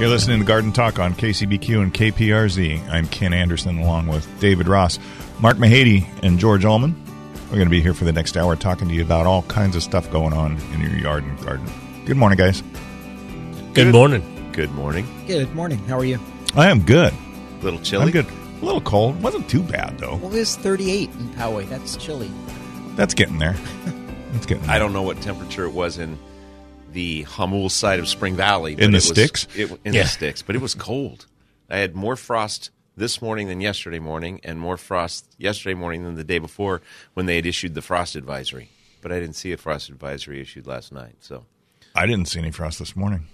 You're listening to Garden Talk on KCBQ and KPRZ. I'm Ken Anderson along with David Ross, Mark Mahady, and George Allman. We're going to be here for the next hour talking to you about all kinds of stuff going on in your yard and garden. Good morning, guys. Good, morning. Good morning. Good morning. How are you? I am good. A little chilly. I'm good. A little cold. Wasn't too bad, though. Well, it's 38 in Poway. That's chilly. That's getting there. That's getting there. I don't know what temperature it was in the Jamul side of Spring Valley. In the it was- sticks? It, in Yeah. the sticks, but it was cold. I had more frost this morning than yesterday morning, and more frost yesterday morning than the day before when they had issued the frost advisory. But I didn't see a frost advisory issued last night, so I didn't see any frost this morning.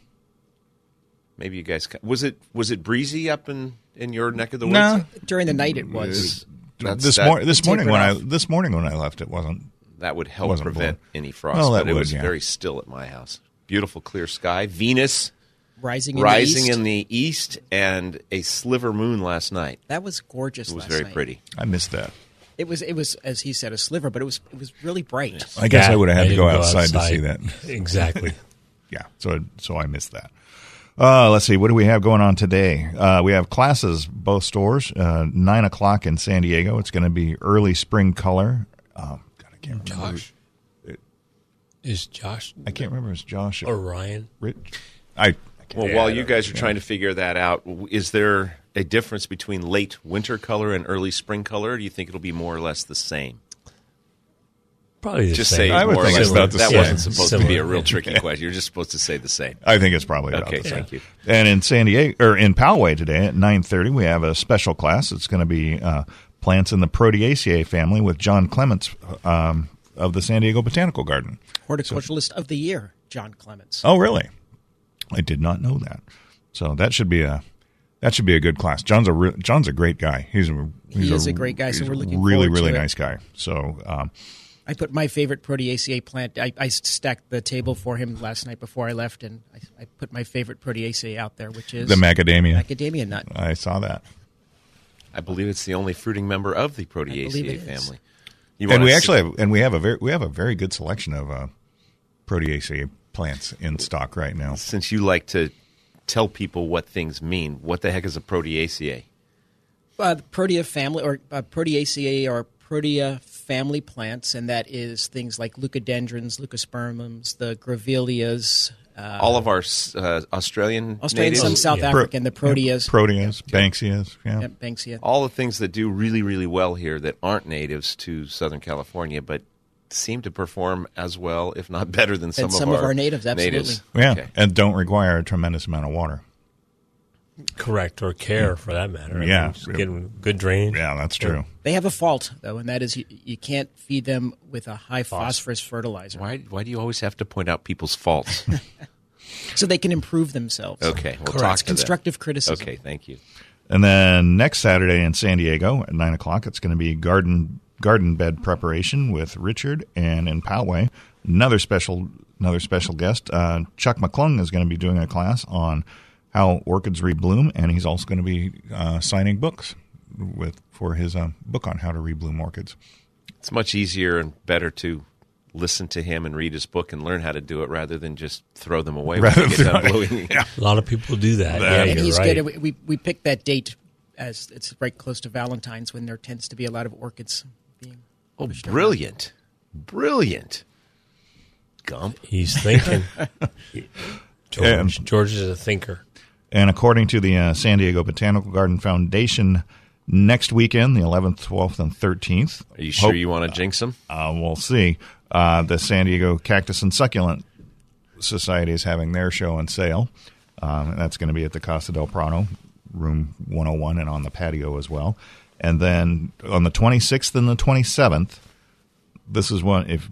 maybe you guys was it was it breezy up in in your neck of the woods? No. During the night, it was. That's- this that- mor- this morning when I this morning when I left, it wasn't. That would help prevent blowing. any frost. Well, that but it was yeah. very still at my house. Beautiful clear sky. Venus Rising in rising the east. in the east and a sliver moon last night. that was gorgeous. It was last very night. pretty. I missed that. It was. It was as he said, a sliver, but it was. It was really bright. I guess Yeah, I would have had to didn't go outside, to see that. Exactly. Yeah, so so I missed that. Uh, let's see, what do we have going on today? Uh, we have classes, both stores, uh, nine o'clock in San Diego. It's going to be early spring color. Um, God, I can't remember. Josh. Is Josh I can't remember. Is Josh or Ryan? Rich. I. I can't- Well, while you guys are trying to figure that out, is there a difference between late winter color and early spring color? Do you think it'll be more or less the same? Probably the Just same. say I would more or think less. it's about the that same. wasn't supposed to be a real tricky question. You're just supposed to say the same. I think it's probably about Okay, the same. thank you. And in San Diego or in Poway today at nine thirty, we have a special class. It's going to be uh, plants in the Proteaceae family with John Clements um, of the San Diego Botanical Garden. Horticulturalist of the year, John Clements. Oh, really? I did not know that. So that should be a that should be a good class. John's a re- John's a great guy. He's a he's He is a great guy, so he's we're a looking really forward to really it. nice guy. So um, I put my favorite Proteaceae plant. I, I stacked the table for him last night before I left, and I, I put my favorite Proteaceae out there, which is the macadamia. macadamia nut. I saw that. I believe it's the only fruiting member of the believe Proteaceae family. You and we actually have, and we have a very we have a very good selection of uh, Proteaceae plants in stock right now. since you like to tell people what things mean, what the heck is a Proteaceae? uh, the Protea family or uh, Proteaceae are Protea family plants, and that is things like leucadendrons, leucospermums, the grevilleas, uh, All of our uh, Australian, Australian, natives, some South Yeah. African, the Proteas, Proteas, Banksias, yeah. Yep, Banksia. all the things that do really, really well here that aren't natives to Southern California, but seem to perform as well, if not better, than some, some of, of our natives, absolutely. Yeah, Okay. and don't require a tremendous amount of water. Correct, or care for that matter. I Yeah. mean, getting good drainage. Yeah, that's true. They have a fault though, and that is you, you can't feed them with a high phosphorus fertilizer, Why, why do you always have to point out people's faults? so they can improve themselves. Okay, we'll Correct. talk to them. Constructive criticism. Okay, thank you. And then next Saturday in San Diego at nine o'clock, it's going to be garden garden bed preparation with Richard, and in Poway, another special another special guest, uh, Chuck McClung is going to be doing a class on how orchids rebloom, and he's also going to be uh, signing books with for his uh, book on how to rebloom orchids. It's much easier and better to listen to him and read his book and learn how to do it rather than just throw them away Rather when they get than done blowing. Yeah. A lot of people do that. yeah, and he's right. good. We we picked that date as it's right close to Valentine's when there tends to be a lot of orchids being. Oh, pushed brilliant. Brilliant. Gump. He's thinking. George, And- George is a thinker. And according to the uh, San Diego Botanical Garden Foundation, next weekend, the 11th, 12th, and 13th. Are you sure hope- you want to jinx him? Uh, we'll see. Uh, the San Diego Cactus and Succulent Society is having their show and sale. Um, and that's going to be at the Casa del Prado, room 101, and on the patio as well. And then on the 26th and the 27th, this is one if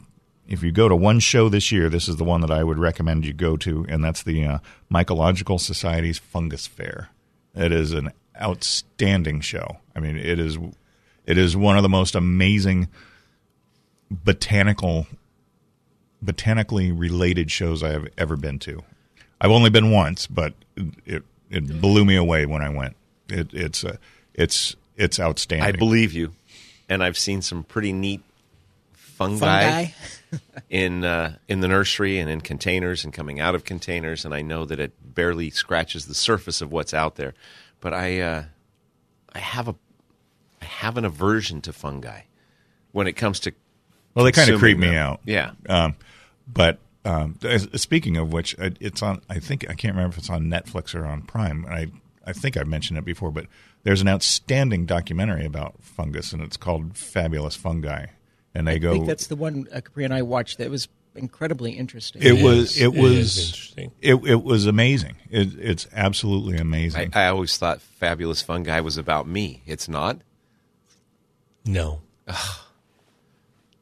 if you go to one show this year, this is the one that I would recommend you go to, and that's the uh, Mycological Society's Fungus Fair. It is an outstanding show. I mean, it is it is one of the most amazing botanical botanically related shows I have ever been to. I've only been once, but it it blew me away when I went. It, it's uh, it's it's outstanding. I believe you. And I've seen some pretty neat fungi, Fungi. in uh, in the nursery and in containers and coming out of containers, and I know that it barely scratches the surface of what's out there. But I uh, I have a I have an aversion to fungi when it comes to Well, they kind of consuming creep me out. Yeah. Um, but um, speaking of which, it's on. I think I can't remember if it's on Netflix or on Prime. I I think I've mentioned it before, but there's an outstanding documentary about fungus, and it's called Fabulous Fungi. And they I go. I think that's the one uh, Capri and I watched. That was incredibly interesting. it It was. It it was. interesting. It, it was amazing. It, it's absolutely amazing. I always thought fabulous fungi was about me. It's not. No.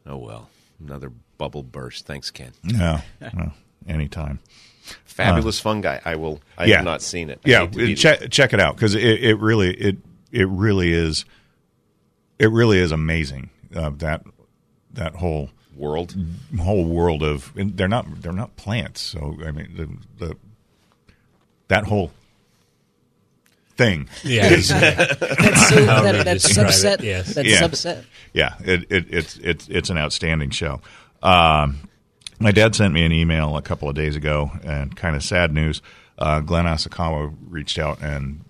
Oh well, another bubble burst. Thanks, Ken. no, no, anytime. Fabulous fungi. I will. I yeah. have not seen it. I Yeah, hate check check it out because it, it really it it really is it really is amazing uh, that that whole world. whole world of and they're not they're not plants. So I mean the the that whole thing. Yeah. That's so, How that, that describe it, subset. yes. That Yeah. subset. Yeah, it, it, it's it's it's an outstanding show. Um, my dad sent me an email a couple of days ago, and kind of sad news. Uh, Glenn Asakawa reached out and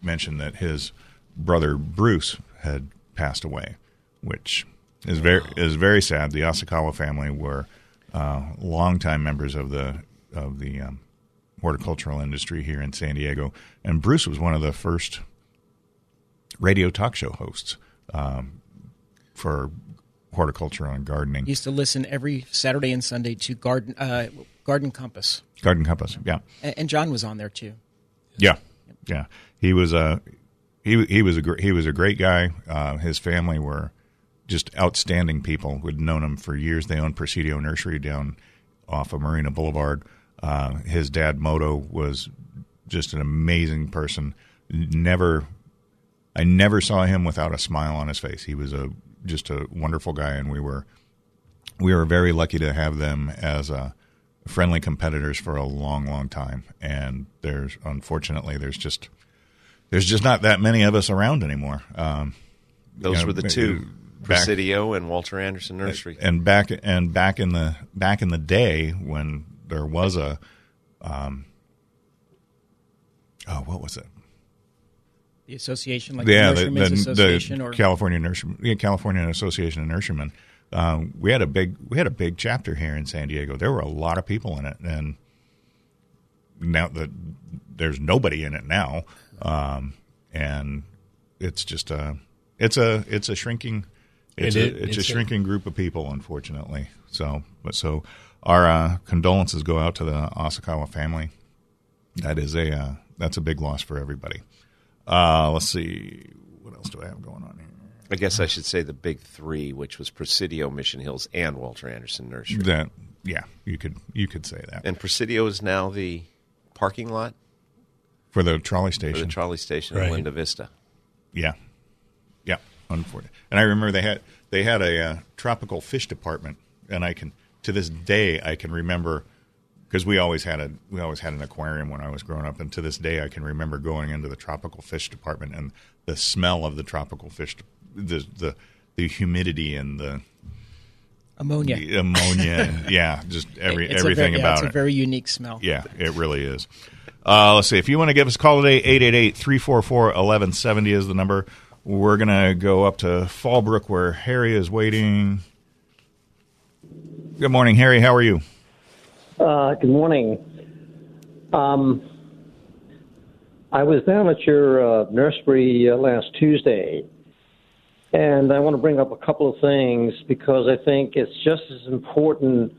mentioned that his brother Bruce had passed away, which is very is very sad. The Asakawa family were uh, longtime members of the of the um, horticultural industry here in San Diego, and Bruce was one of the first radio talk show hosts um, for horticulture and gardening. Used to listen every Saturday and Sunday to Garden uh, Garden Compass, Garden Compass, yeah, and John was on there too. yeah, yeah. He was a he he was a gr- he was a great guy. Uh, his family were just outstanding people. We'd known him for years. They owned Presidio Nursery down off of Marina Boulevard. Uh, his dad Moto was just an amazing person. Never, I never saw him without a smile on his face. He was a just a wonderful guy, and we were we were very lucky to have them as uh, friendly competitors for a long, long time. And there's unfortunately there's just there's just not that many of us around anymore. Um, Those you know, were the two, back- Presidio and Walter Anderson Nursery. and back and back in the back in the day when there was a um, oh what was it The association, like yeah the the, the, Association, the or California Nursery yeah, California Association of Nurserymen um, we had a big we had a big chapter here in San Diego. There were a lot of people in it and now that there's nobody in it now um, and it's just a it's a it's a shrinking it's It a it's, a it's a- shrinking group of people unfortunately. So but so our uh, condolences go out to the Asakawa family. That is a uh, that's a big loss for everybody uh, let's see what else do I have going on here I guess I should say the big three, which was Presidio, Mission Hills, and Walter Anderson Nursery. that yeah you could you could say that And Presidio is now the parking lot for the trolley station. for the trolley station Right. in Linda Vista. Yeah, yeah. Unfortunate. And I remember they had they had a uh, tropical fish department, and I can to this day I can remember because we always had a we always had an aquarium when I was growing up, and to this day I can remember going into the tropical fish department and the smell of the tropical fish, the the the humidity and the Ammonia. ammonia. yeah, just every It's everything very, yeah, about it's it. It's a very unique smell. Yeah, it really is. Uh, let's see. If you want to give us a call today, 888-344-1170 is the number. We're going to go up to Fallbrook where Harry is waiting. Good morning, Harry. How are you? Uh, good morning. Um, I was down at your uh, nursery uh, last Tuesday, and I want to bring up a couple of things because I think it's just as important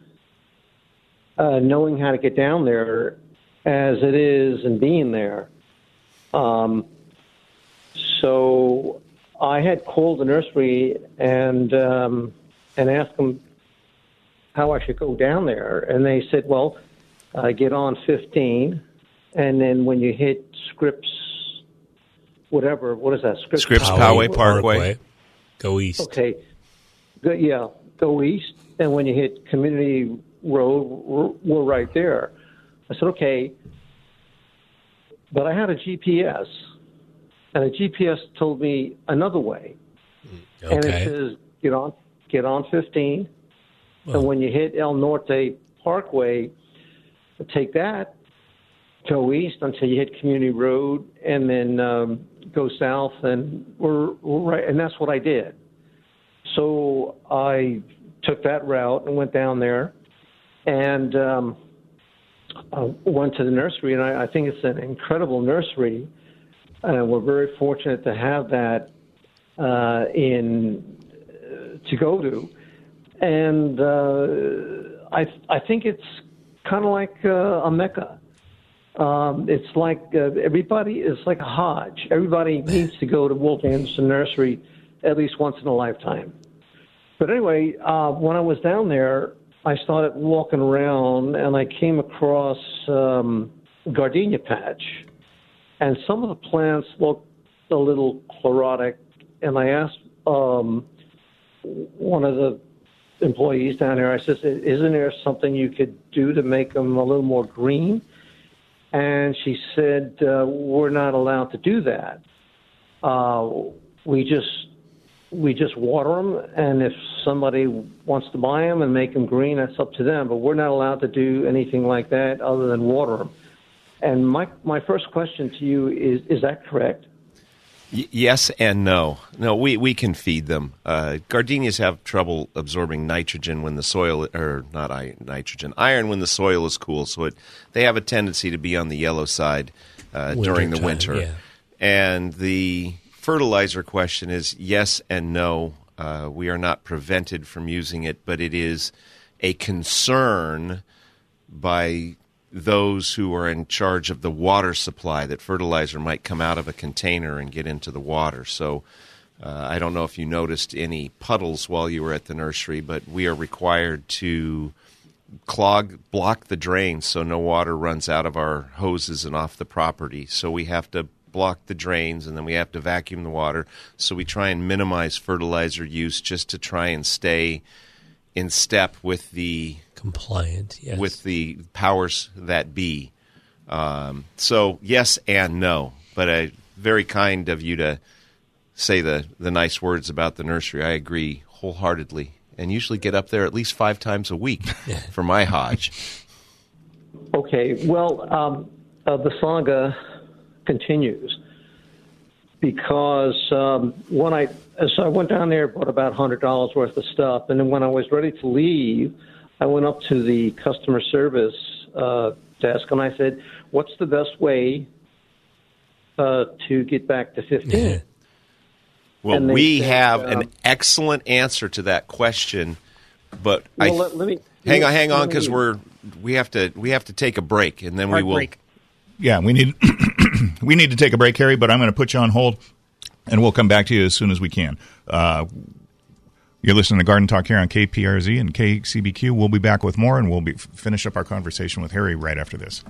uh, knowing how to get down there as it is in being there. Um, so I had called the nursery and um, and asked them how I should go down there, and they said, "Well, uh, get on 15, and then when you hit Scripps, whatever, what is that? Scripps, Scripps Poway Parkway. Go east. Okay, go, yeah, go east, and when you hit Community Road, we're, we're right there." I said, "Okay," but I had a GPS, and a GPS told me another way, and it says get on get on 15, and when you hit El Norte Parkway, take that, go east until you hit Community Road, and then um, go south, and we're, we're right, and that's what I did. So I took that route and went down there, and um, I went to the nursery, and I, I think it's an incredible nursery, and we're very fortunate to have that uh, in uh, to go to, and uh, I I think it's kind of like uh, a mecca. Um, it's like uh, everybody is like a Hajj. Everybody needs to go to Wolf Anderson Nursery at least once in a lifetime. But anyway, uh, when I was down there, I started walking around and I came across um, gardenia patch, and some of the plants looked a little chlorotic. And I asked um, one of the employees down there, I said, "Isn't there something you could do to make them a little more green?" And she said, uh, "We're not allowed to do that. Uh, we just we just water them, and if somebody wants to buy them and make them green, that's up to them. But we're not allowed to do anything like that other than water them." And my my first question to you is: Is that correct? Y- yes and no. No, we, we can feed them. Uh, gardenias have trouble absorbing nitrogen when the soil, or not I, nitrogen, iron when the soil is cool. So it, they have a tendency to be on the yellow side uh, during the Winter time, winter. yeah. And the fertilizer question is yes and no. Uh, we are not prevented from using it, but it is a concern by those who are in charge of the water supply that fertilizer might come out of a container and get into the water. So uh, I don't know if you noticed any puddles while you were at the nursery, but we are required to clog block the drains so no water runs out of our hoses and off the property. So we have to block the drains and then we have to vacuum the water. So we try and minimize fertilizer use just to try and stay in step with the Compliant, yes. with the powers that be. Um, so yes and no, but uh, very kind of you to say the the nice words about the nursery. I agree wholeheartedly, and usually get up there at least five times a week for my Hajj. Okay, well, um, uh, the saga continues because um, when I so I went down there, bought about hundred dollars worth of stuff, and then when I was ready to leave, I went up to the customer service uh, desk and I said, "What's the best way uh, to get back to 15? Well, we said, have um, an excellent answer to that question, but Well, I let- let me- hang let on, hang on, because we're we have to we have to take a break, and then we will. break. Yeah, we need we need to take a break, Harry. But I'm going to put you on hold, and we'll come back to you as soon as we can. Uh, you're listening to Garden Talk here on KPRZ and KCBQ. We'll be back with more, and we'll be finish up our conversation with Harry right after this.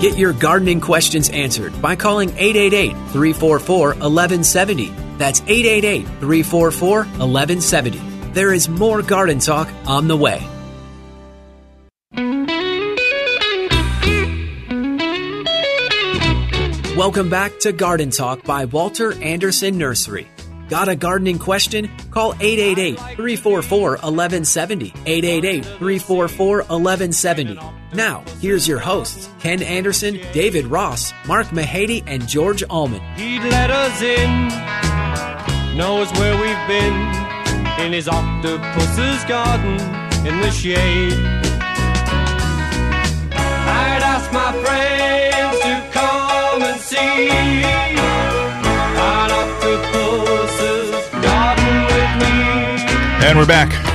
Get your gardening questions answered by calling 888 344 1170. That's 888 344 1170. There is more garden talk on the way. Welcome back to Garden Talk by Walter Anderson Nursery. Got a gardening question? Call 888 344 1170. 888 344 1170. Now, here's your hosts Ken Anderson, David Ross, Mark Mahady, and George Allman. He'd let us in, knows where we've been, in his octopus's garden, in the shade. I'd ask my friends to come and see an octopus's garden with me. And we're back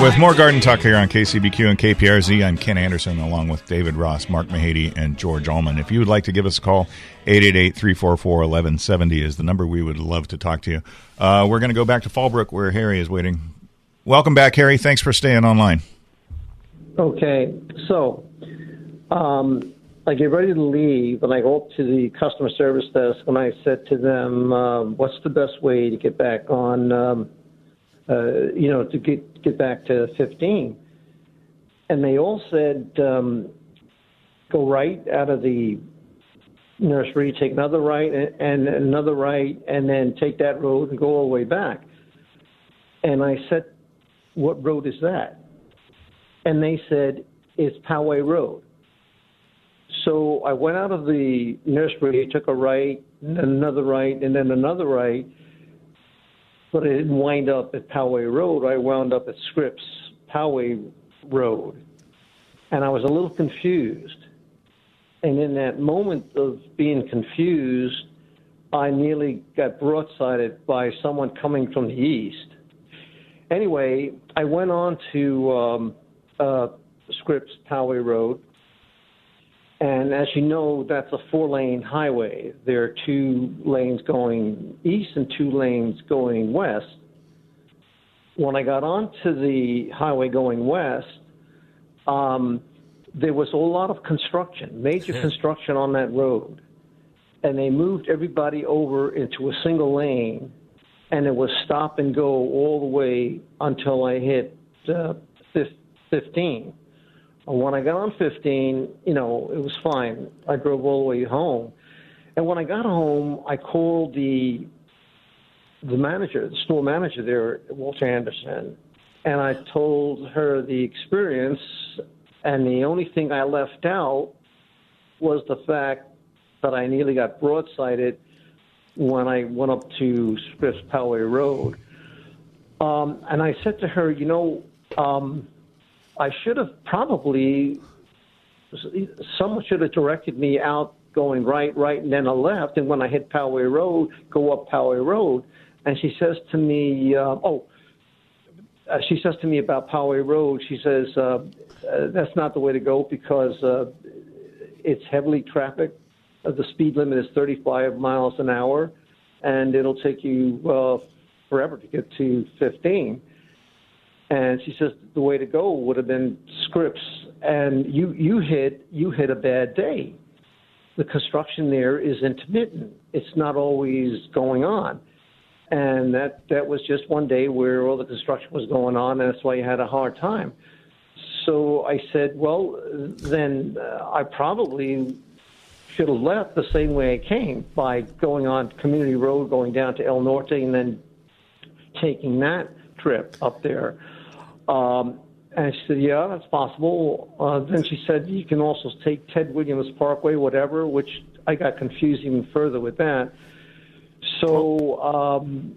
with more garden talk here on KCBQ and KPRZ. I'm Ken Anderson, along with David Ross, Mark Mahady, and George Allman. If you would like to give us a call, 888-344-1170 is the number. We would love to talk to you. Uh, we're going to go back to Fallbrook, where Harry is waiting. Welcome back, Harry. Thanks for staying online. Okay, so um, I get ready to leave, and I go up to the customer service desk, and I said to them, um, "What's the best way to get back on? Um, uh, you know, to get get back to 15?" And they all said, um, "Go right out of the nursery, take another right, and, another right, and then take that road and go all the way back." And I said, "What road is that?" And they said, "It's Poway Road." So I went out of the nursery, took a right, another right, and then another right. But I didn't wind up at Poway Road. I wound up at Scripps Poway Road. And I was a little confused. And in that moment of being confused, I nearly got broadsided by someone coming from the east. Anyway, I went on to um, uh, Scripps Poway Road, and as you know, that's a four lane highway. There are two lanes going east and two lanes going west. When I got onto the highway going west, um, there was a lot of construction, major construction on that road. And they moved everybody over into a single lane, and it was stop and go all the way until I hit uh, fif- 15. When I got on 15, you know, it was fine. I drove all the way home. And when I got home, I called the the manager, the store manager there, Walter Anderson, and I told her the experience. And the only thing I left out was the fact that I nearly got broadsided when I went up to Scripps Poway Road. Um, and I said to her, you know, um, I should have probably someone should have directed me out going right, right, and then a left. And when I hit Poway Road, go up Poway Road. And she says to me, uh, "Oh." Uh, she says to me about Poway Road. She says uh, uh, that's not the way to go because uh, it's heavily trafficked. Uh, the speed limit is 35 miles an hour, and it'll take you forever to get to 15. And she says the way to go would have been Scripps, and you you hit you hit a bad day. The construction there is intermittent; it's not always going on, and that that was just one day where all the construction was going on, and that's why you had a hard time. So I said, well, then uh, I probably should have left the same way I came by going on Community Road, going down to El Norte, and then taking that trip up there. Um, and she said, yeah, that's possible. Uh, then she said, you can also take Ted Williams Parkway, whatever, which I got confused even further with that. So, um,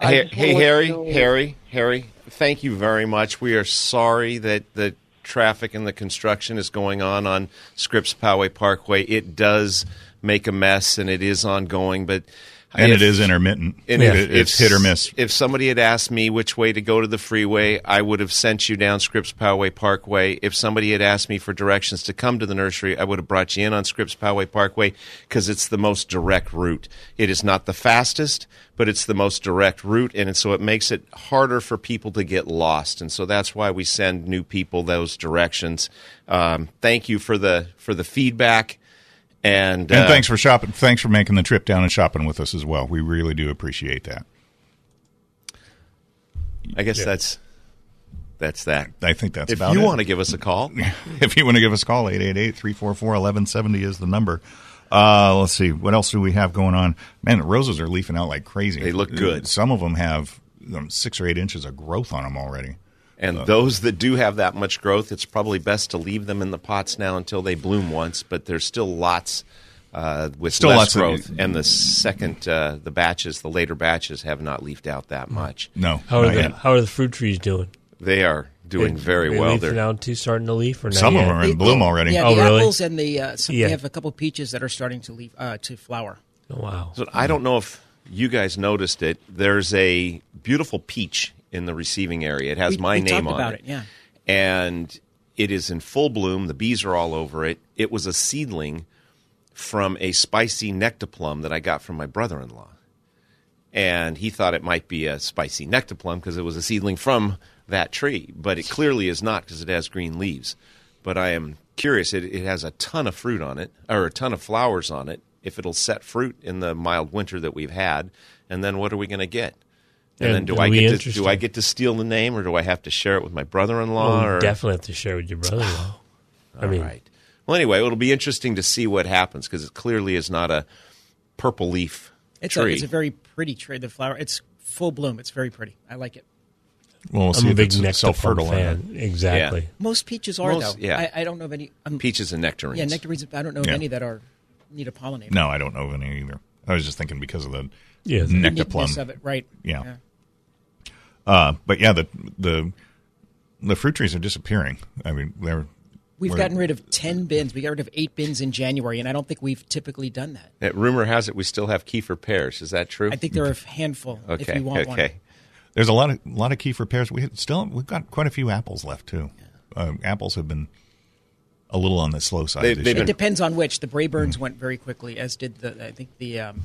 Hey, hey Harry, know- Harry, Harry, thank you very much. We are sorry that the traffic and the construction is going on on Scripps Poway Parkway. It does make a mess and it is ongoing, but And if- it is intermittent. It- if- it's if- hit or miss. If somebody had asked me which way to go to the freeway, I would have sent you down Scripps Poway Parkway. If somebody had asked me for directions to come to the nursery, I would have brought you in on Scripps Poway Parkway because it's the most direct route. It is not the fastest, but it's the most direct route, and so it makes it harder for people to get lost. And so that's why we send new people those directions. Um, thank you for the for the feedback And, And uh, thanks for shopping. Thanks for making the trip down and shopping with us as well. We really do appreciate that. I guess Yeah. that's that's that. I think that's if about you it. want to give us a call, if you want to give us a call, 888-344-1170 is the number. Uh, let's see. What else do we have going on? Man, the roses are leafing out like crazy. They look good. Some of them have um, six or eight inches of growth on them already. And Uh, those that do have that much growth, it's probably best to leave them in the pots now until they bloom once. But there's still lots uh, with Still less lots of- growth, and the second uh, the batches, the later batches, have not leafed out that much. No, How are the How are the fruit trees doing? They are doing They- very they well. They're now too, starting to leaf, or not Some of them are in bloom already. Yeah, oh, the really? apples and the uh, some, Yeah. we have a couple peaches that are starting to leaf uh, to flower. Oh, wow. So I don't know if you guys noticed it. There's a beautiful peach in the receiving area. It has We- my we name on about it. it, yeah. And it is in full bloom. The bees are all over it. It was a seedling from a spicy nectar plum that I got from my brother-in-law. And he thought it might be a spicy nectar plum because it was a seedling from that tree, but it clearly is not because it has green leaves. But I am curious. It, it has a ton of fruit on it, or a ton of flowers on it. If it'll set fruit in the mild winter that we've had, and then what are we going to get? And Yeah, then do I get to, do I get to steal the name, or do I have to share it with my brother-in-law? Well, or definitely have to share with your brother-in-law. I mean, right. Well, anyway, it'll be interesting to see what happens because it clearly is not a purple leaf It's a, tree. it's a very pretty tree. The flower, it's full bloom. It's very pretty. I like it. Well, we'll I'm see a if big it's nectar self-fertile fan. not. Exactly. Most peaches are Most- though. yeah. I, I don't know of any. Um, Peaches and nectarines. Yeah, nectarines. I don't know of Yeah. any that are need a pollinator. No, I don't know of any either. I was just thinking because of the Yeah, the nectar plum. of it, right? Yeah. Uh, but yeah, the the the fruit trees are disappearing. I mean, they're We've gotten rid of ten bins. We got rid of eight bins in January, and I don't think we've typically done that. That rumor has it we still have Kieffer pears. Is that true? I think there are a handful. Okay. if you want okay. one. There's a lot of lot of Kieffer pears. We still we've got quite a few apples left too. Uh, apples have been a little on the slow side. They- this they've. It depends on which. The Braeburns went very quickly, as did the I think the um,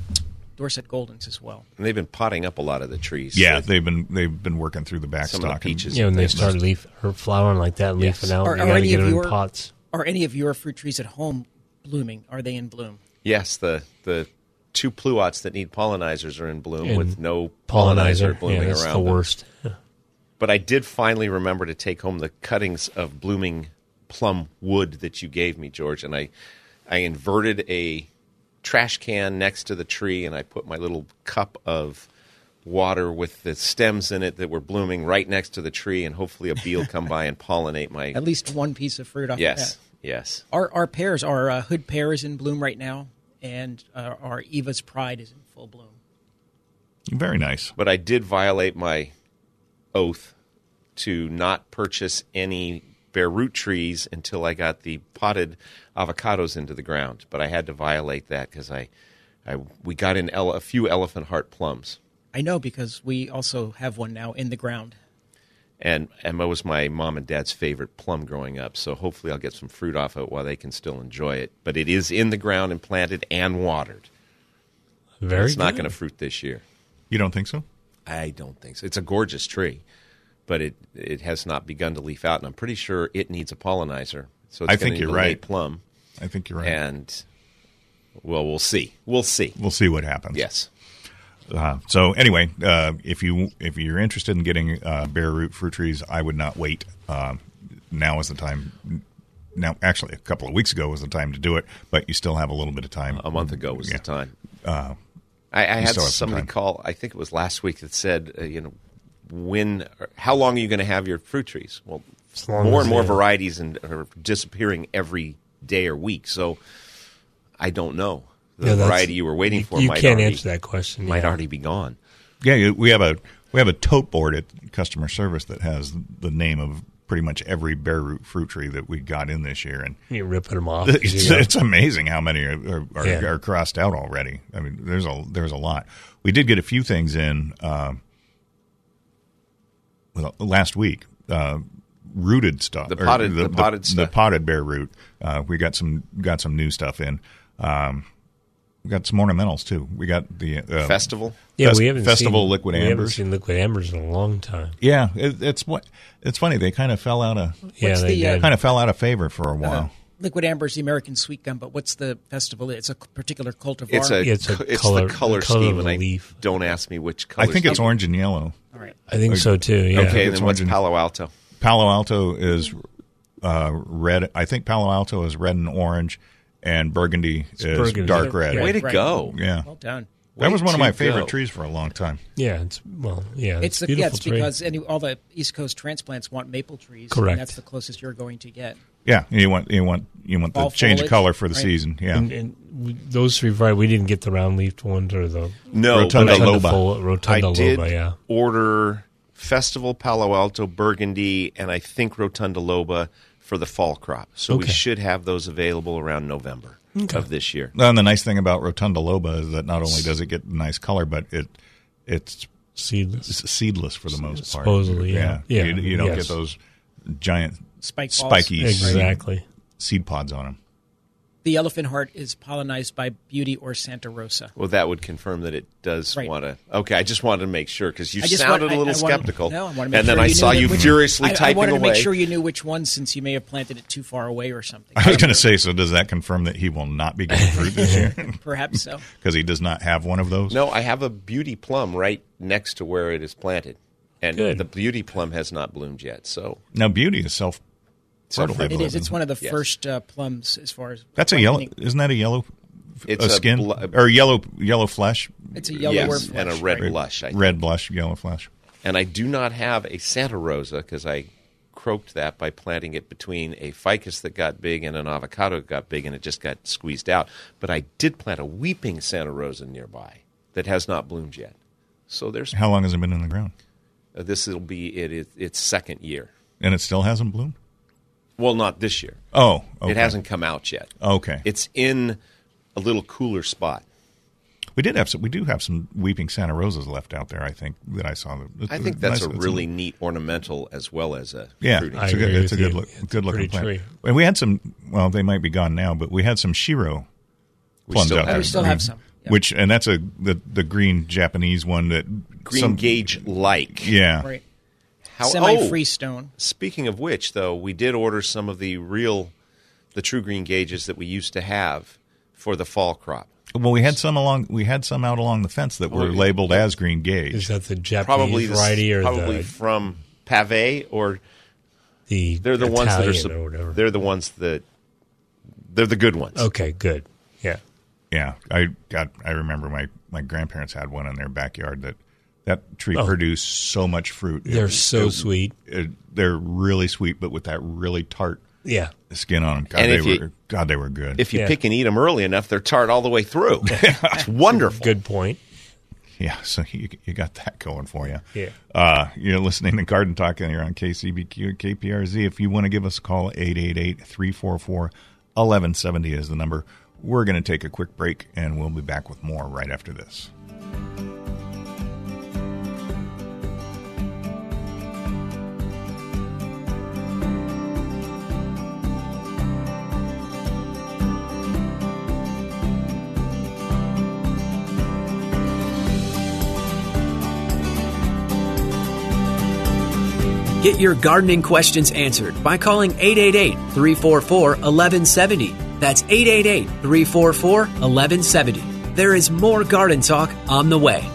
Dorsett Goldens as well. And they've been potting up a lot of the trees. yeah, So they've been they've been working through the backstock. Some of the and- peaches. Yeah, when they They've start leaf or flowering like that, Yes. leafing out, Are, you are got to any get of them your in pots. are any of your fruit trees at home blooming? Are they in bloom? Yes, the the two pluots that need pollinizers are in bloom And with no Pollinizer, pollinizer blooming yeah, that's around the them. worst. But I did finally remember to take home the cuttings of blooming plum wood that you gave me, George, and I I inverted a trash can next to the tree and I put my little cup of water with the stems in it that were blooming right next to the tree and hopefully a bee will come by and pollinate my At least one piece of fruit off. Yes. Of Yes. Our our pears, our uh, hood pear is in bloom right now, and uh, our Eva's Pride is in full bloom. Very nice. But I did violate my oath to not purchase any bare root trees until I got the potted avocados into the ground. But I had to violate that because I, I we got in ele- a few elephant heart plums, I know because we also have one now in the ground. and Emma was my mom and dad's favorite plum growing up. So hopefully I'll get some fruit off of it while they can still enjoy it. But it is in the ground and planted and watered. Very it's not going to fruit this year. You don't think so? I don't think so. It's a gorgeous tree, but it it has not begun to leaf out, and I'm pretty sure it needs a pollinizer. So it's I think you're right. plum, I think you're right. and well, we'll see. We'll see. we'll see what happens. Yes. Uh, so anyway, uh, if you if you're interested in getting uh, bare root fruit trees, I would not wait. Um now is the time. Now, actually, a couple of weeks ago was the time to do it, but you still have a little bit of time. A month ago was Yeah. the time. Uh, I, I had some somebody call. I think it was last week that said, uh, you know, when, how long are you going to have your fruit trees? Well, more as and more they- varieties and are disappearing every day or week. So I don't know. The Yeah, variety you were waiting for You might can't already, answer that question. Might yeah. already be gone. yeah, we have a we have a tote board at customer service that has the name of pretty much every bare root fruit tree that we got in this year, and You're ripping them off. it's, you know? it's amazing how many are, are, are, Yeah. are crossed out already. I mean, there's a there's a lot. We did get a few things in um, well, last week. Uh, rooted stuff, The potted- the potted the, stuff. potted bare root. Uh, we got some got some new stuff in. Um, we got some ornamentals too. We got the uh, Festival? yeah, Fest- we haven't festival seen, liquid we haven't seen liquidambars in a long time. Yeah, it, it's what it's funny. They kind of fell out of Yeah, they the, uh, kind of fell out of favor for a while. Liquidambar is the American sweet gum, but what's the festival? It's a particular cultivar. It's a It's a it's color- the color, the color scheme, of and I leaf. don't ask me which color. I think it's orange and yellow. All right. I think so too. Yeah. Okay, it's then what's Palo Alto? Palo Alto is uh, red. I think Palo Alto is red and orange, and Burgundy is Burgundy. dark red. Yeah. Way to Right. go! Yeah, Well done. that was one of my favorite go. trees for a long time. Yeah. It's well. Yeah. It's, It's, the, beautiful yeah, it's tree. because any, all the East Coast transplants want maple trees. Correct. And that's the closest you're going to get. Yeah, you want you want you want the Fall change of color for the right. season. Yeah, And, and we, those three varieties, we didn't get the round leafed ones or the No, Rotunda but I- Loba. full- Rotunda I did Loba. Yeah. order Festival Palo Alto Burgundy and I think Rotundiloba for the fall crop. So we should have those available around November of this year. and the nice thing about Rotundiloba is that not only does it get nice color, but it it's Seedless. seedless for the most part. Supposedly, yeah. Yeah, you, you don't yes. get those giant Spike balls. spiky Exactly. seed pods on them. The elephant heart is pollinized by Beauty or Santa Rosa. Well, that would confirm that it does Right. want to. Okay, I just wanted to make sure because you I just sounded want- a I- little I wanted- skeptical, no, I wanna make and then sure I knew saw that you which- furiously I, typing I wanted away. to make sure you knew which one since you may have planted it too far away or something. I was going to say, so does that confirm that he will not be getting fruit this year Perhaps so. because he does not have one of those? No, I have a beauty plum right next to where it is planted, and Good. the beauty plum has not bloomed yet. So Now, beauty is self fertile. It is. It's one of the Yes. first uh, plums as far as That's a yellow. ripening. Isn't that a yellow? It's a a skin bl- or yellow yellow flesh, It's a yellow yes, flesh. and a red right? blush. I think. red blush, yellow flesh. And I do not have a Santa Rosa because I croaked that by planting it between a ficus that got big and an avocado that got big, and it just got squeezed out. But I did plant a weeping Santa Rosa nearby that has not bloomed yet. So there's How long has it been in the ground? uh, this will be it, it, its second year. And it still hasn't bloomed. Well, not this year. Oh, okay. It hasn't come out yet. Okay, It's in a little cooler spot. we did have some. We do have some weeping Santa Rosas left out there. I think that I saw. I think that's Nice- a it's really neat ornamental as well as a Yeah, fruiting. It's a good, it's a good, look, it's good looking plant. tree. And we had some. Well, they might be gone now, but we had some shiro We plums still out have there. We still have some. Yeah. Which and that's a the the green Japanese one that Green some- gauge like. Yeah, Right. How, Semi oh, freestone. Speaking of which, though, we did order some of the real, the true greengages that we used to have for the fall crop. Well, we had some along. We had some out along the fence that were Oh, yeah. labeled as greengage. Is that the Japanese Probably the, variety or probably the, from Pave or the they're the ones that are Italian or whatever? they're the ones that they're the good ones. okay, good. Yeah. Yeah, I got. I remember my my grandparents had one in their backyard that that tree Oh. produced so much fruit. They're It- so it- sweet. it- they're really sweet, but with that really tart Yeah. skin on them. God, And they if you- were. God, they were good. If you Yeah. pick and eat them early enough, they're tart all the way through. it's wonderful. Good point. yeah, so you you got that going for you. Yeah. Uh, you're listening to Garden Talk and you're on KCBQ and KPRZ. If you want to give us a call, 888-344-1170 is the number. We're going to take a quick break and we'll be back with more right after this. Get your gardening questions answered by calling 888 344 1170. That's 888 344 1170. There is more garden talk on the way.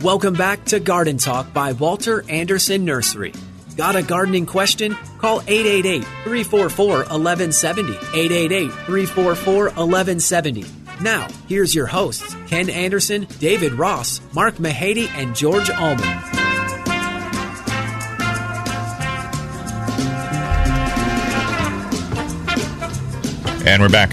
Welcome back to Garden Talk by Walter Anderson Nursery. Got a gardening question? Call 888 344 1170. 888 344 1170. Now, here's your hosts Ken Anderson, David Ross, Mark Mahady, and George Allman. And we're back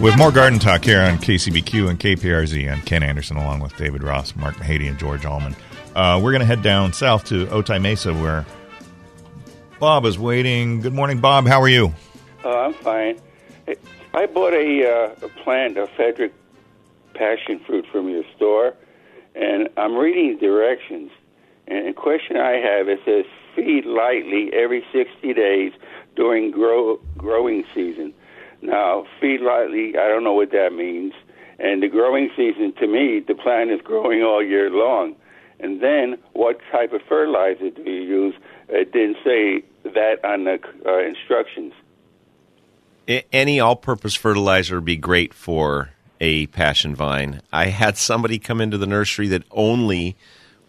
with more garden talk here on KCBQ and KPRZ. I'm Ken Anderson along with David Ross, Mark Mahady, and George Allman. Uh, we're going to head down south to Otay Mesa where Bob is waiting. Good morning, Bob. How are you? Oh, I'm fine. I bought a, uh, a plant of Frederick passion fruit from your store, and I'm reading directions. And the question I have it says feed lightly every 60 days during grow, growing season. Now, feed lightly, I don't know what that means. And the growing season, to me, the plant is growing all year long. And then, what type of fertilizer do you use? It didn't say that on the uh, instructions. A- Any all-purpose fertilizer would be great for a passion vine. I had somebody come into the nursery that only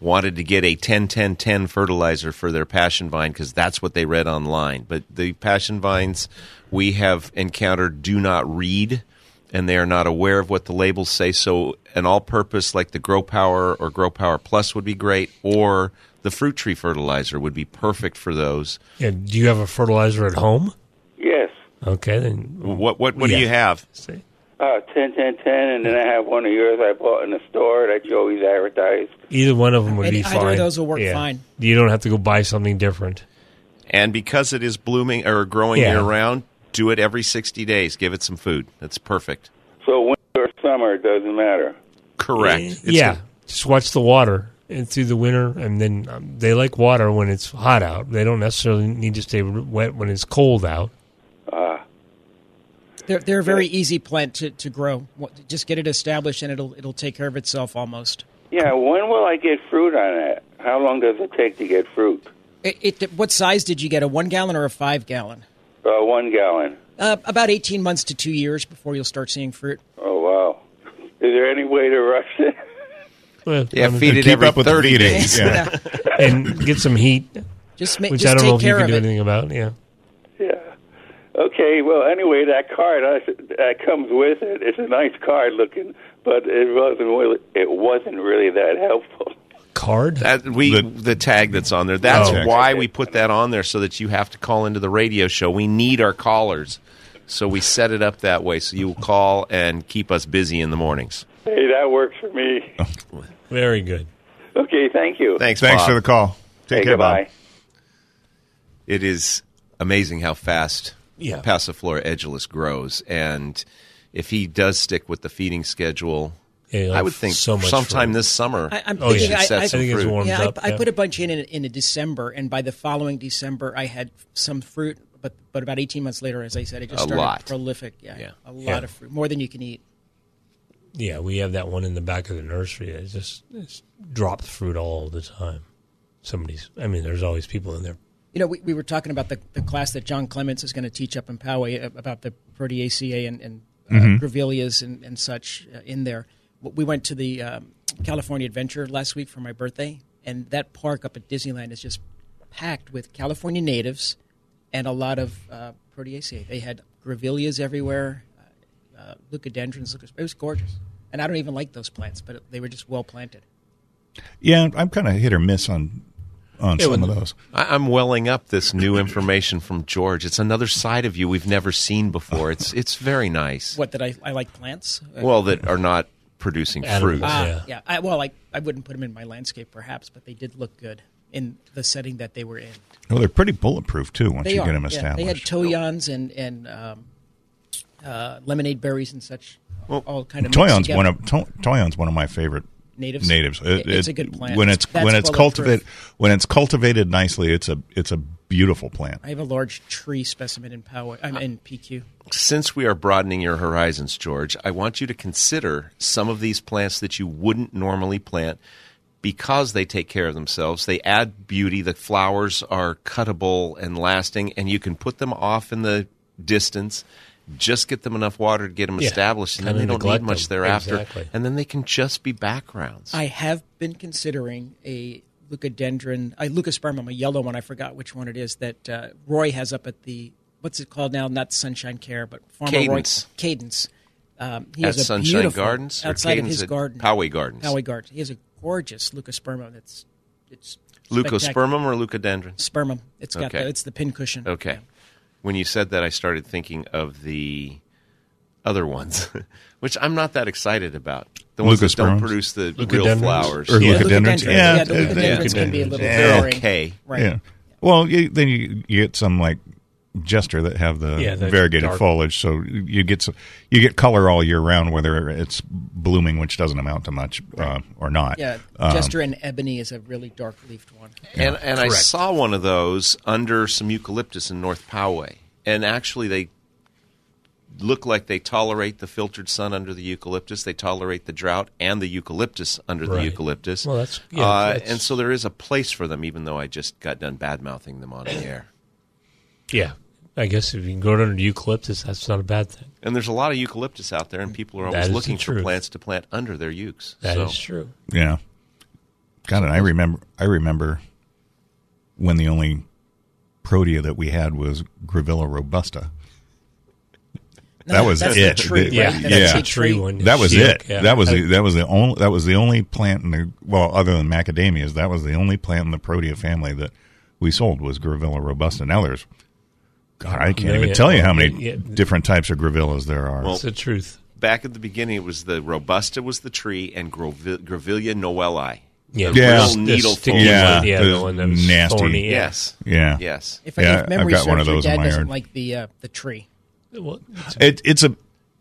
wanted to get a 10-10-10 fertilizer for their passion vine because that's what they read online. But the passion vines we have encountered do not read and they are not aware of what the labels say. So an all-purpose like the Grow Power or Grow Power Plus would be great or the fruit tree fertilizer would be perfect for those. Yeah, do you have a fertilizer at home? Yes. Okay, then What what what do you have? Uh, 10, 10, 10, and then I have one of yours I bought in the store that you always advertise. Either one of them would Any- be either of fine. those will work fine. You don't have to go buy something different. And because it is blooming or growing Yeah. year round, do it every 60 days. Give it some food. That's perfect. So winter or summer, it doesn't matter. Correct. It's yeah, just watch the water and through the winter, and then um, they like water when it's hot out. They don't necessarily need to stay wet when it's cold out. Uh, They're, they're a very easy plant to, to grow. Just get it established, and it'll it'll take care of itself almost. yeah, when will I get fruit on it? How long does it take to get fruit? It, it, what size did you get? A one gallon or a five gallon? Uh, one gallon. Uh, about eighteen months to two years before you'll start seeing fruit. Oh, wow. Is there any way to rush it? Well, Yeah, I mean, feed it keep every up with 30 feeding. days. Yeah. and get some heat, Just ma- which just I don't take know if you can do it. anything about. Yeah, Yeah. Okay. Well, anyway, that card uh, that comes with it. It's a nice card looking, but it wasn't really. It wasn't really that helpful. card. That we The- the, tag that's on there. That's Oh. why we put that on there so that you have to call into the radio show. We need our callers. So we set it up that way so you will call and keep us busy in the mornings. Hey, that works for me. Very good. Okay. Thank you. Thanks, Thanks Bob. for the call. Take Hey, care, Bob. It is amazing how fast Yeah. Passiflora edulis grows, and if he does stick with the feeding schedule, Yeah, I would think so much sometime fruit. this summer. I, I'm Oh, thinking yeah. I, set I, some I think fruit. warmed yeah, up. I, I put a bunch in, in in December, and by the following December, I had some fruit. But but about eighteen months later, as I said, it just A started lot. prolific. Yeah, Yeah. a lot Yeah. of fruit, more than you can eat. Yeah, we have that one in the back of the nursery. It just it's dropped fruit all the time. Somebody's. I mean, there's always people in there. You know, we, we were talking about the, the class that John Clements is going to teach up in Poway uh, about the Proteaceae and, and uh, grevilleas and, and such uh, in there. We went to the um, California Adventure last week for my birthday, and that park up at Disneyland is just packed with California natives and a lot of uh, Proteaceae. They had grevilleas everywhere, uh, uh, leucadendrons. It was gorgeous. And I don't even like those plants, but they were just well planted. Yeah, I'm kind of hit or miss on on Yeah, some when- of those. I, I'm welling up this new information from George. It's another side of you we've never seen before. It's it's very nice. What, that I, I like plants? Uh, Well, that are not producing Animals. fruit. Ah, Yeah. yeah. I, well, I, I wouldn't put them in my landscape, perhaps, but they did look good in the setting that they were in. Well, they're pretty bulletproof too once They you are. get them yeah. established. They had toyons and and um, uh, lemonade berries and such, Well, all kind of mixed Toyon's one of to, Toyon's one of my favorite Natives? Natives. It- it's a good plant. When it's That's when it's cultivated when it's cultivated nicely. It's a it's a beautiful plant. I have a large tree specimen in Poway. I'm in PQ. Since we are broadening your horizons, George, I want you to consider some of these plants that you wouldn't normally plant because they take care of themselves. They add beauty. The flowers are cuttable and lasting, and you can put them off in the distance. Just get them enough water to get them Yeah, established, and then kinda they don't need much them. thereafter. Exactly. And then they can just be backgrounds. I have been considering a leucadendron, a leucospermum, a yellow one. I forgot which one it is that uh, Roy has up at the what's it called now? Not Sunshine Care, but Farmer Cadence. Roy Cadence. Um, he At has a Sunshine beautiful- Gardens outside of his at garden, Poway Gardens? Poway Gardens. He has a gorgeous leucospermum. That's it's spectacular. Leucospermum or leucadendron? Spermum. It's got Okay. the, it's the pin cushion. Okay. When you said that, I started thinking of the other ones, which I'm not that excited about. The ones that don't Leucosperms? produce the real Leucadendrons? flowers. Or Yeah, leucadendrons. leucadendrons. Yeah, Yeah, the leucadendrons can be a little They're boring. okay. Right. Yeah. Well, you, then you, you get some like jester that have the Yeah, the variegated dark- foliage, so you get some, you get color all year round, whether it's blooming, which doesn't amount to much, uh, or not. Yeah, Um, Jester and Ebony is a really dark leafed one. And, and I saw one of those under some eucalyptus in North Poway. And actually, they look like they tolerate the filtered sun under the eucalyptus. They tolerate the drought and the eucalyptus under the eucalyptus. Well, that's- yeah, uh, that's- and so there is a place for them, even though I just got done bad mouthing them on the air. Yeah, I guess if you can grow it under eucalyptus, that's not a bad thing. And there's a lot of eucalyptus out there, and people are always looking for plants to plant under their ukes. That is so. true. Yeah. God, and I remember. I remember when the only protea that we had was Grevillea robusta. No, that was that's it. the tree, The- right? That's yeah, cheap tree one. That was Shield, it. yeah. That was the, that was the only that was the only plant in the well, other than macadamias, that was the only plant in the protea family that we sold was Grevillea robusta. Now there's, God, I can't even tell you how many Yeah. different types of Grevilleas there are. Well, That's the truth. Back at the beginning, it was the robusta was the tree, and Grevillea Grevillea noellii. Yeah, Yeah. real The needle sticky. Yeah, one, yeah, the the one that was nasty. thorny, yeah. Yes. yeah, Yes. If, I Yeah, if memory I've got one serves, of those your in dad my doesn't yard. like the uh, the tree. Well, it's- It, it's a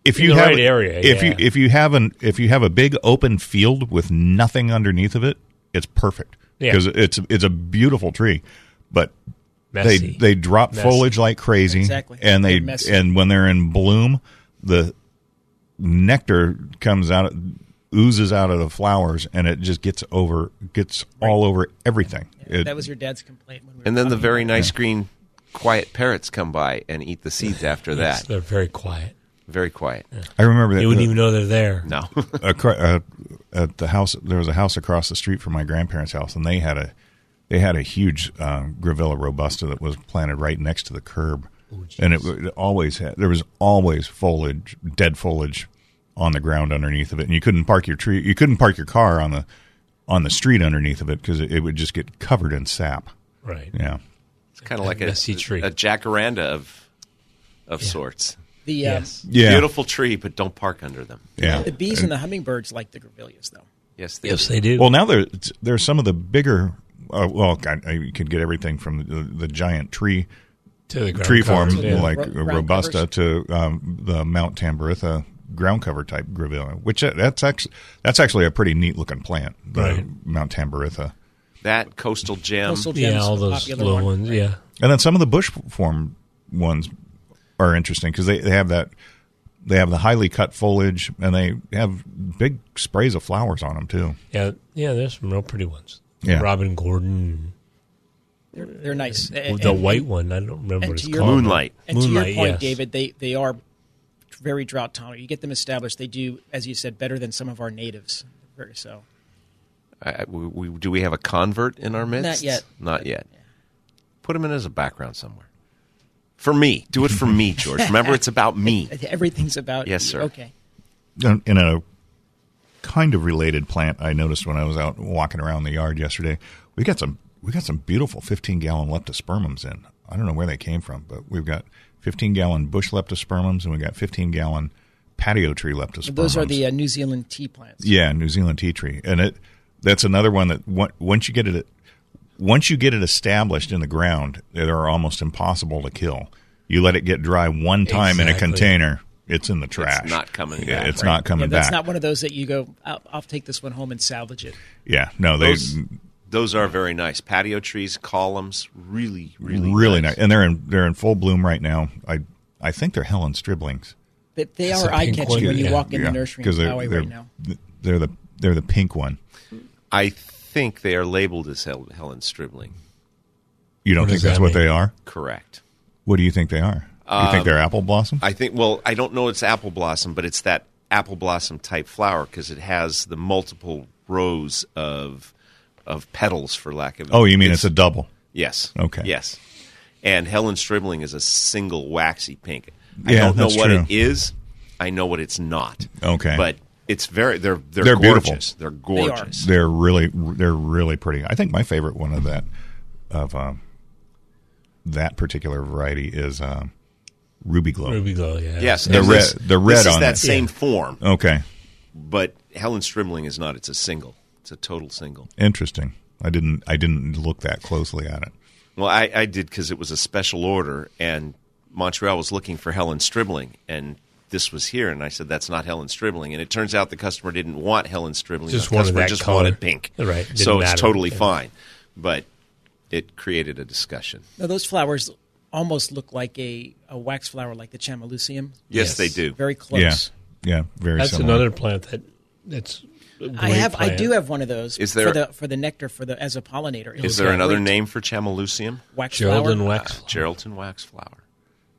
if you the have right area, if yeah. you if you have an if you have a big open field with nothing underneath of it, it's perfect Yeah. because it's it's a beautiful tree, but Messy. they they drop Messy. foliage like crazy, Exactly. and they and when they're in bloom, the nectar comes out oozes out of the flowers, and it just gets over gets all over everything. It- that was your dad's complaint. When we And then the very about nice green, quiet parrots come by and eat the seeds after yes, that. they're very quiet. Very quiet. I remember that You wouldn't even know they're there. No. acro- uh, at the house there was a house across the street from my grandparents' house, and they had a they had a huge uh, Grevillea robusta that was planted right next to the curb, and it, it always had there was always foliage, dead foliage on the ground underneath of it, and you couldn't park your tree, you couldn't park your car on the on the street underneath of it because it, it would just get covered in sap. Right. Yeah, It's kind of like a, messy tree. a jacaranda of of sorts. the um, Yes. yeah, Beautiful tree, but don't park under them. yeah. the bees and the hummingbirds like the grevilleas though. Yes, they Yes, do. they do. Well, now there there's some of the bigger. Uh, well, God, you could get everything from the, the giant tree to the tree form covers, yeah. like Ro- robusta covers? to um, the Mount Tamboritha ground cover type grevillea, which uh, that's actually that's actually a pretty neat looking plant, the Right. Mount Tamboritha. That coastal gem. Coastal yeah, all those little one, ones. right? Yeah, And then some of the bush form ones are interesting because they, they have that they have the highly cut foliage and they have big sprays of flowers on them too. yeah, yeah. There's some real pretty ones. Yeah. Robin Gordon, They're, they're nice. And- the and- white one. I don't remember and what to it's your- called. Moonlight. And to your point, yes. David, they they are very drought tolerant. You get them established, they do, as you said, better than some of our natives. Very so. I, I- we, we- do we have a convert in our midst? Not yet. Not yet. Put him in as a background somewhere. For me. Do it for me, George. Remember, it's about me. Everything's about Yes, you. sir. Okay. In in a kind of related plant, I noticed when I was out walking around the yard yesterday, we got some we got some beautiful 15 gallon leptospermums in. I don't know where they came from, but we've got 15 gallon bush leptospermums and we got 15 gallon patio tree leptospermums. Those are the uh, New Zealand tea plants. Yeah, New Zealand tea tree, and it that's another one that once you get it once you get it established in the ground, they're almost impossible to kill. You let it get dry one time in a container, it's in the trash. It's not coming Yeah, back, it's right. not coming yeah, that's back. not one of those that you go, I'll, I'll take this one home and salvage it. yeah, no, they Those, those are very nice. Patio trees, columns, really, really, really, nice. and they're in they're in full bloom right now. I I think they're Helen Striblings. They, they That's are eye catching when you yeah. walk in Yeah, the nursery 'cause in they're, they're, right now. They're the they're the pink one. I think they are labeled as Hel- Helen Stribling. You don't What think that's that what mean? they are? Correct. What do you think they are? you think uh, they're apple blossom? I think. Well, I don't know. It's apple blossom, but it's that apple blossom type flower because it has the multiple rows of of petals, for lack of. oh, you mean it's, a double? yes. Okay. Yes. And Helen Stribling is a single waxy pink. I Yeah, don't know what true. it is. I know what it's not. Okay. But it's very. They're they're, They're beautiful. They're gorgeous. They're really they're really pretty. I think my favorite one of that of um, that particular variety is um, Ruby Glow. Ruby glow. Yeah, Yes, The red- the red This is on that it. same Yeah. form, Okay, but Helen Stribling is not. It's a single. It's a total single. interesting. I didn't I didn't look that closely at it. Well, I, I did because it was a special order, and Montreal was looking for Helen Stribling, and this was here, and I said that's not Helen Stribling, and it turns out the customer didn't want Helen Stribling. Just the wanted customer that just color. wanted pink, Right, didn't So it's totally Yeah. fine, but it created a discussion. Now, those flowers almost look like a, a wax flower, like the chamelaucium. Yes, they do. Very close. Yeah, yeah, very That's similar. another plant that that's. A I great have. I do have one of those. Is there- for the for the nectar for the as a pollinator? Is there another great. name for chamelaucium? Wax Geraldine flower. wax. Geraldton wax flower.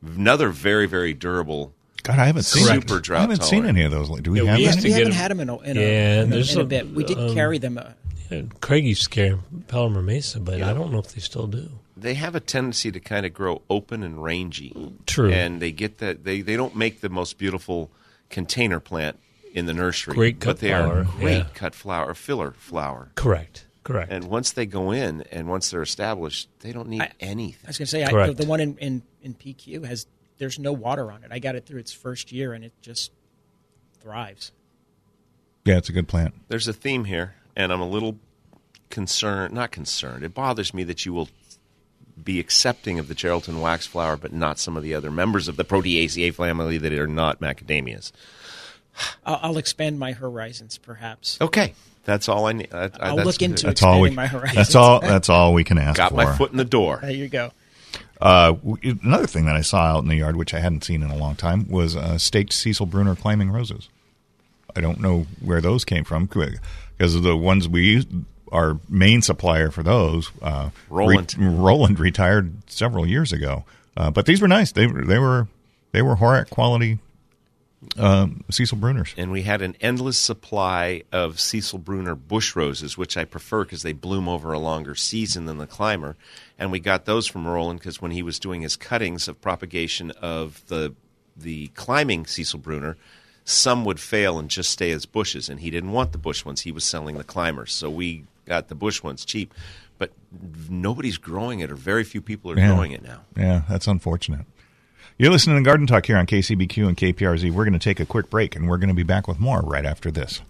Another very, very durable. God, I haven't seen Super drought. I haven't seen any of those. Do we Yeah, have used any? to We haven't them- had them in a, in a, in a, in a a- bit. We did um, carry them. Uh, Yeah, Craig used to carry Palmer Mesa, but I don't know if they still do. They have a tendency to kind of grow open and rangy. True. And they get that they, they don't make the most beautiful container plant in the nursery. Great cut but they flower, are great yeah. cut flower, filler flower. Correct. Correct. And once they go in and once they're established, they don't need I anything. I was going to say I, the, the one in, in in PQ has there's no water on it. I got it through its first year and it just thrives. Yeah, it's a good plant. There's a theme here, and I'm a little concerned. Not concerned. It bothers me that you will be accepting of the Geraldton wax flower, but not some of the other members of the Proteaceae family that are not macadamias. I'll, I'll expand my horizons, perhaps. Okay, that's all I need. I, I, I'll look into That's all we. expanding my horizons. That's all. That's all we can ask for. Got for. my foot in the door. There you go. Uh, another thing that I saw out in the yard, which I hadn't seen in a long time, was uh, staked Cecile Brunner climbing roses. I don't know where those came from because the ones we used, our main supplier for those, uh, Roland. Roland retired several years ago. Uh, but these were nice. They were they were they were Horak quality um, Cecile Brunners. and we had an endless supply of Cecile Brunner bush roses, which I prefer because they bloom over a longer season than the climber. And we got those from Roland because when he was doing his cuttings of propagation of the the climbing Cecile Brunner, some would fail and just stay as bushes, and he didn't want the bush ones. He was selling the climbers, so we got the bush ones cheap. But nobody's growing it, or very few people are Yeah. growing it now. Yeah, that's unfortunate. You're listening to Garden Talk here on KCBQ and KPRZ. We're going to take a quick break, and we're going to be back with more right after this.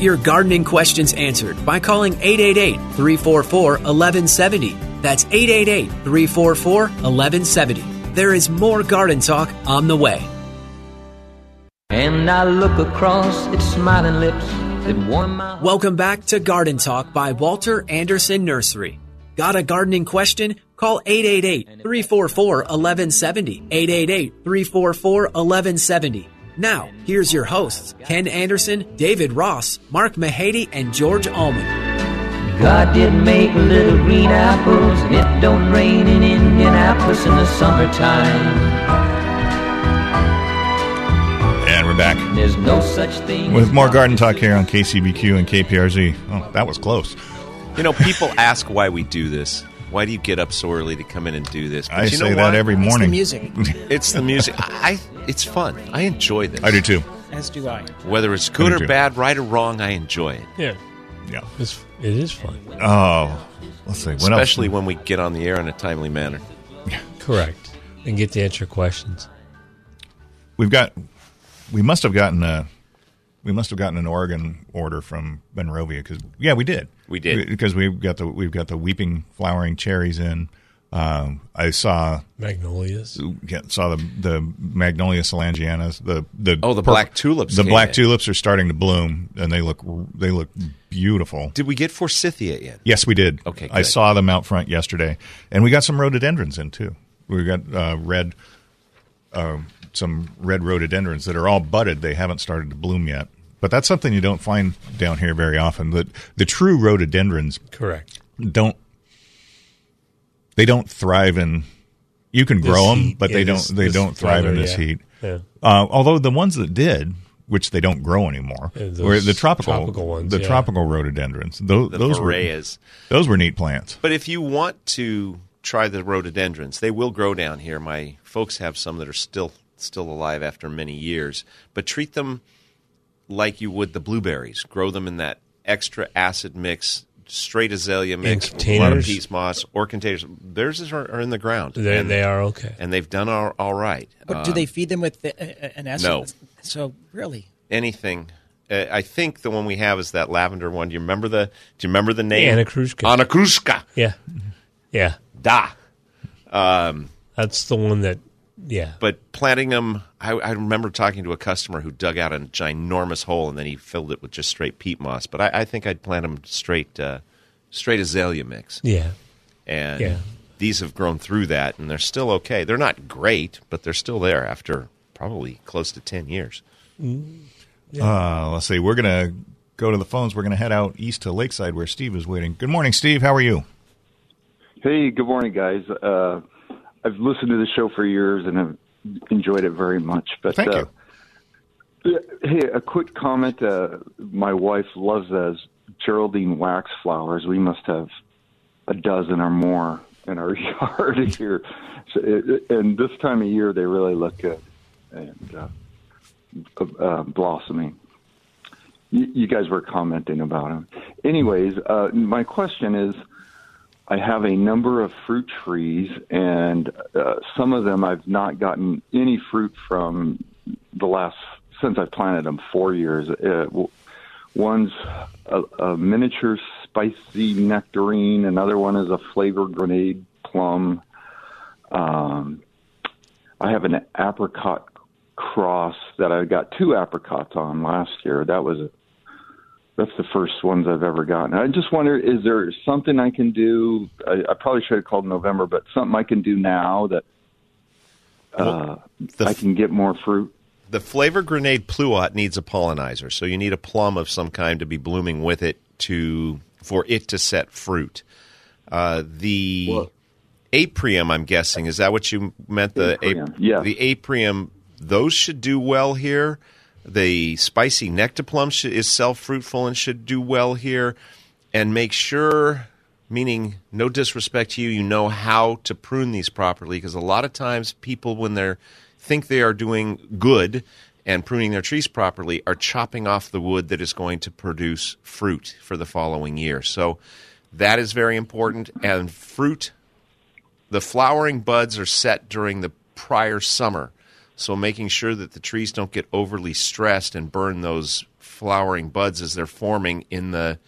Get your gardening questions answered by calling 888 344 1170. That's 888 344 1170. There is more garden talk on the way. And I look across its smiling lips that warm my. Welcome back to Garden Talk by Walter Anderson Nursery. Got a gardening question? Call 888-344-1170. 888-344-1170. Now, here's your hosts, Ken Anderson, David Ross, Mark Mahady, and George Allman. God did make little green apples, and it don't rain in Indianapolis in the summertime. And we're back There's no such thing with more garden talk here on KCBQ and KPRZ. Oh, that was close. You know, people ask why we do this. Why do you get up so early to come in and do this? But I you know say that what? every morning. It's the morning. music, It's the music. I. It's fun. I enjoy this. I do too. as do I. Whether it's good or bad, right or wrong, I enjoy it. Yeah, Yeah. it's, it is fun. Oh, let's see. What Especially else? when we get on the air in a timely manner. Correct. And get to answer questions. we've got. We must have gotten a. We must have gotten an Oregon order from Monrovia because yeah, we did. We did. because we've got the we've got the weeping flowering cherries in. Um, I saw Magnolias. yeah, saw the the magnolia soulangeanas. The the Oh, the black tulips The black in. tulips are starting to bloom, and they look they look beautiful. Did we get forsythia yet? Yes, we did. Okay, I saw them out front yesterday, and we got some rhododendrons in too. We got uh, red, uh, some red rhododendrons that are all budded. They haven't started to bloom yet, but that's something you don't find down here very often. The the true rhododendrons Correct. don't they don't thrive in. You can This grow them, but they don't. They don't thrive in this yeah. heat. Yeah. Uh, although the ones that did, which they don't grow anymore, Yeah, were the tropical, tropical ones, the yeah. tropical rhododendrons. Those, The those were those were neat plants. But if you want to try the rhododendrons, they will grow down here. My folks have some that are still still alive after many years. But treat them like you would the blueberries. Grow them in that extra acid mix, straight azalea mix, with a lot of containers? peat moss or containers. Theirs is- are, are in the ground. They, and, they are okay. and they've done all, all right. But do Um, they feed them with the, uh, an acid? no. So really, anything. Uh, I think the one we have is that lavender one. Do you remember the? Do you remember the name? Anah Kruschke. Anakrushka. Yeah, yeah. Da. Um, That's the one that. Yeah, but planting them, I, I remember talking to a customer who dug out a ginormous hole and then he filled it with just straight peat moss. But I, I think I'd plant them straight, uh, straight azalea mix. Yeah. and Yeah. these have grown through that, and they're still okay. They're not great, but they're still there after probably close to ten years. Uh, let's see. We're gonna go to the phones. We're gonna head out east to Lakeside where Steve is waiting. Good morning, Steve. How are you? Hey, good morning, guys. Uh, I've listened to the show for years and have enjoyed it very much. But Thank uh, Hey, a quick comment. Uh, my wife loves those Geraldine wax flowers. We must have a dozen or more in our yard here. So it, and this time of year, they really look good and uh, uh, blossoming. You, you guys were commenting about them. Anyways, uh, my question is. I have a number of fruit trees, and uh, some of them I've not gotten any fruit from the last since I planted them four years. Uh, one's a, a miniature spicy nectarine, another one is a flavor grenade plum. Um, I have an apricot cross that I got two apricots on last year. That was that's the first ones I've ever gotten. I just wonder, is there something I can do? I, I probably should have called November, but something I can do now that uh, I can get more fruit. The flavor grenade pluot needs a pollinizer, so you need a plum of some kind to be blooming with it to for it to set fruit. Uh, the aprium, I'm guessing, is that what you meant? The Aprium, yeah. the aprium, those should do well here. The spicy nectarplum should, is self fruitful and should do well here. And make sure, meaning no disrespect to you, you know how to prune these properly because a lot of times people, when they're think they are doing good and pruning their trees properly, are chopping off the wood that is going to produce fruit for the following year. So that is very important. And fruit, the flowering buds are set during the prior summer. So making sure that the trees don't get overly stressed and burn those flowering buds as they're forming in the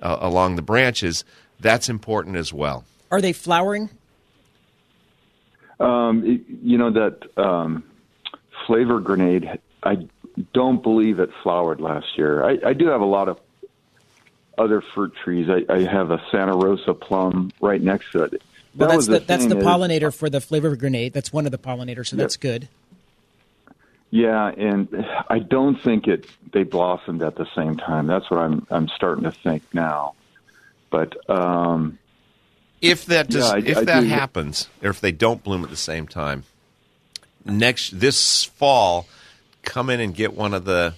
uh, along the branches, that's important as well. Are they flowering? Um, it- you know that um, flavor grenade. I don't believe it flowered last year. I, I do have a lot of other fruit trees. I, I have a Santa Rosa plum right next to it. Well, That that's was the, that's the thing is- pollinator for the flavor grenade. That's one of the pollinators, so Yep. that's good. Yeah, and I don't think it they blossomed at the same time. That's what I'm I'm starting to think now. But um, If that does, Yeah, I- if I that do- happens, or if they don't bloom at the same time, next this fall, come in and get one of the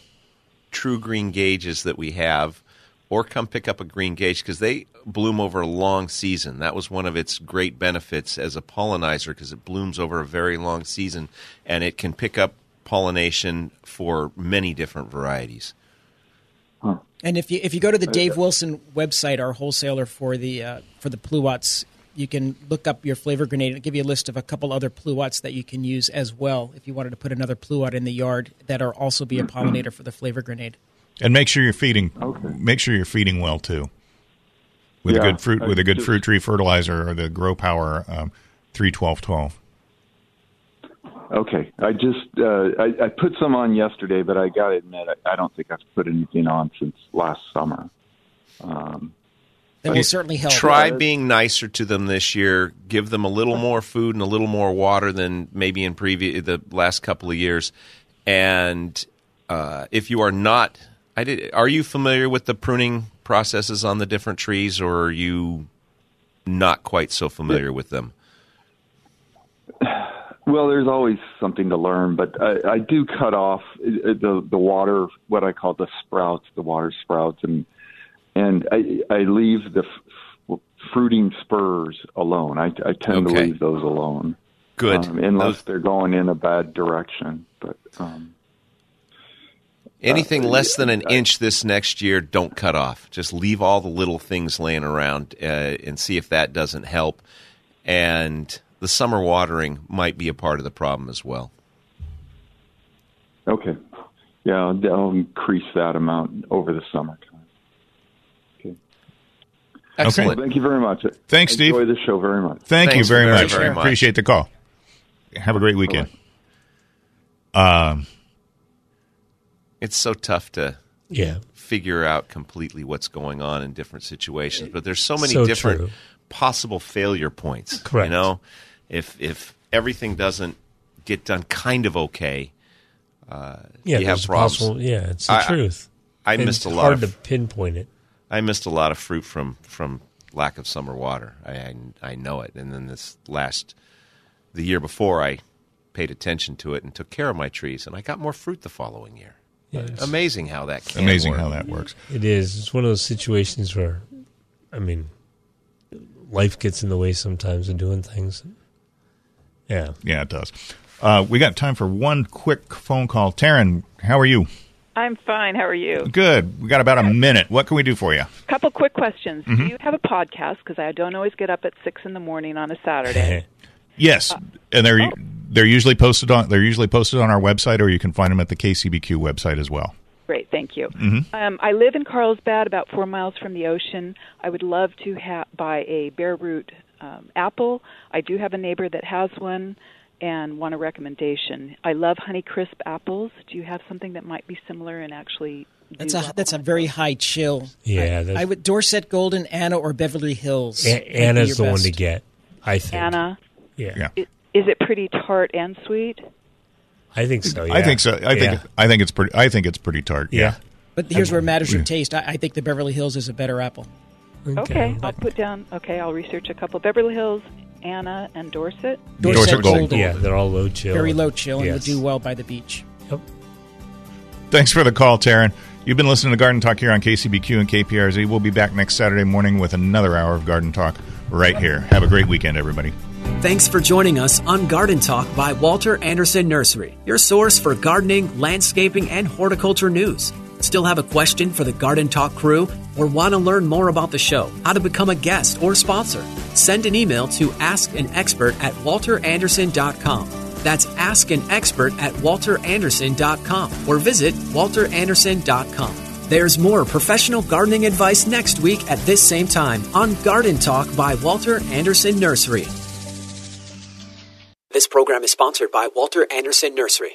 true greengages that we have, or come pick up a greengage because they bloom over a long season. That was one of its great benefits as a pollinizer because it blooms over a very long season, and it can pick up pollination for many different varieties. And if you if you go to the Dave Wilson website, our wholesaler for the uh, for the pluots, you can look up your flavor grenade and give you a list of a couple other pluots that you can use as well if you wanted to put another pluot in the yard that are also be a pollinator for the flavor grenade. And make sure you're feeding. Okay. Make sure you're feeding well too. With Yeah, a good fruit, with a good fruit tree fertilizer or the Grow Power um, three twelve twelve. Okay, I just uh, I, I put some on yesterday, but I got to admit I, I don't think I've put anything on since last summer. Um, That will certainly help. Try being nicer to them this year. Give them a little more food and a little more water than maybe in previous the last couple of years. And uh, if you are not, I did. Are you familiar with the pruning processes on the different trees, or are you not quite so familiar with them? Well, there's always something to learn, but I, I do cut off uh, the the water, what I call the sprouts, the water sprouts, and and I I leave the f- fruiting spurs alone. I, I tend to leave those alone. Good. um, unless Those- they're going in a bad direction. But um, Anything Uh, less than an I- inch this next year, don't cut off. Just leave all the little things laying around uh, and see if that doesn't help. And the summer watering might be a part of the problem as well. okay, Yeah, I'll, I'll increase that amount over the summertime. Okay. Excellent. Well, thank you very much. Thanks, I Steve. Enjoy the show very much. Thank Thanks you very, very, much. very much. Appreciate the call. Have a great weekend. Um, It's so tough to Yeah. figure out completely what's going on in different situations, but there's so many So different true. possible failure points. Correct. You know, if if everything doesn't get done kind of okay, uh, Yeah, you have problems. possible- yeah, it's the I- truth. I, And missed a it's lot. hard of, to pinpoint it. I missed a lot of fruit from from lack of summer water. I I, I know it. And then this last the year before, I paid attention to it and took care of my trees, and I got more fruit the following year. Yeah, Amazing how that can amazing work. how that works. It is. It's one of those situations where, I mean, life gets in the way sometimes of doing things. Yeah. Yeah, it does. Uh, we got time for one quick phone call. Taryn, how are you? I'm fine. How are you? Good. We got about a minute. What can we do for you? A Couple quick questions. Mhm. Do you have a podcast? Because I don't always get up at six in the morning on a Saturday. Yes, and they're they're usually posted on they're usually posted on our website, or you can find them at the KCBQ website as well. Great, thank you. Mhm. Um, I live in Carlsbad, about four miles from the ocean. I would love to ha- buy a bare root um, apple. I do have a neighbor that has one, and want a recommendation. I love Honeycrisp apples. Do you have something that might be similar and actually? That's a well? that's a very high chill. Yeah, I, I would Dorsett Golden, Anna, or Beverly Hills. A- would be Anna's your the one to get, I think. Anna. Yeah. I- Is it pretty tart and sweet? I think so. I think so. I think I think it's pretty. I think it's pretty tart. Yeah. But here's where it matters your taste. I, I think the Beverly Hills is a better apple. Okay, I'll put down. Okay, I'll research a couple. Beverly Hills, Anna, and Dorsett. Dorsett Dorsett Golden. Golden. Yeah, they're all low chill. Very low chill and Yes. would do well by the beach. Yep. Thanks for the call, Taryn. You've been listening to Garden Talk here on KCBQ and KPRZ. We'll be back next Saturday morning with another hour of Garden Talk right here. Have a great weekend, everybody. Thanks for joining us on Garden Talk by Walter Anderson Nursery, your source for gardening, landscaping, and horticulture news. Still have a question for the Garden Talk crew or want to learn more about the show, how to become a guest or sponsor? Send an email to askanexpert at walteranderson.com. That's askanexpert at walteranderson.com or visit walteranderson.com. There's more professional gardening advice next week at this same time on Garden Talk by Walter Anderson Nursery. This program is sponsored by Walter Anderson Nursery.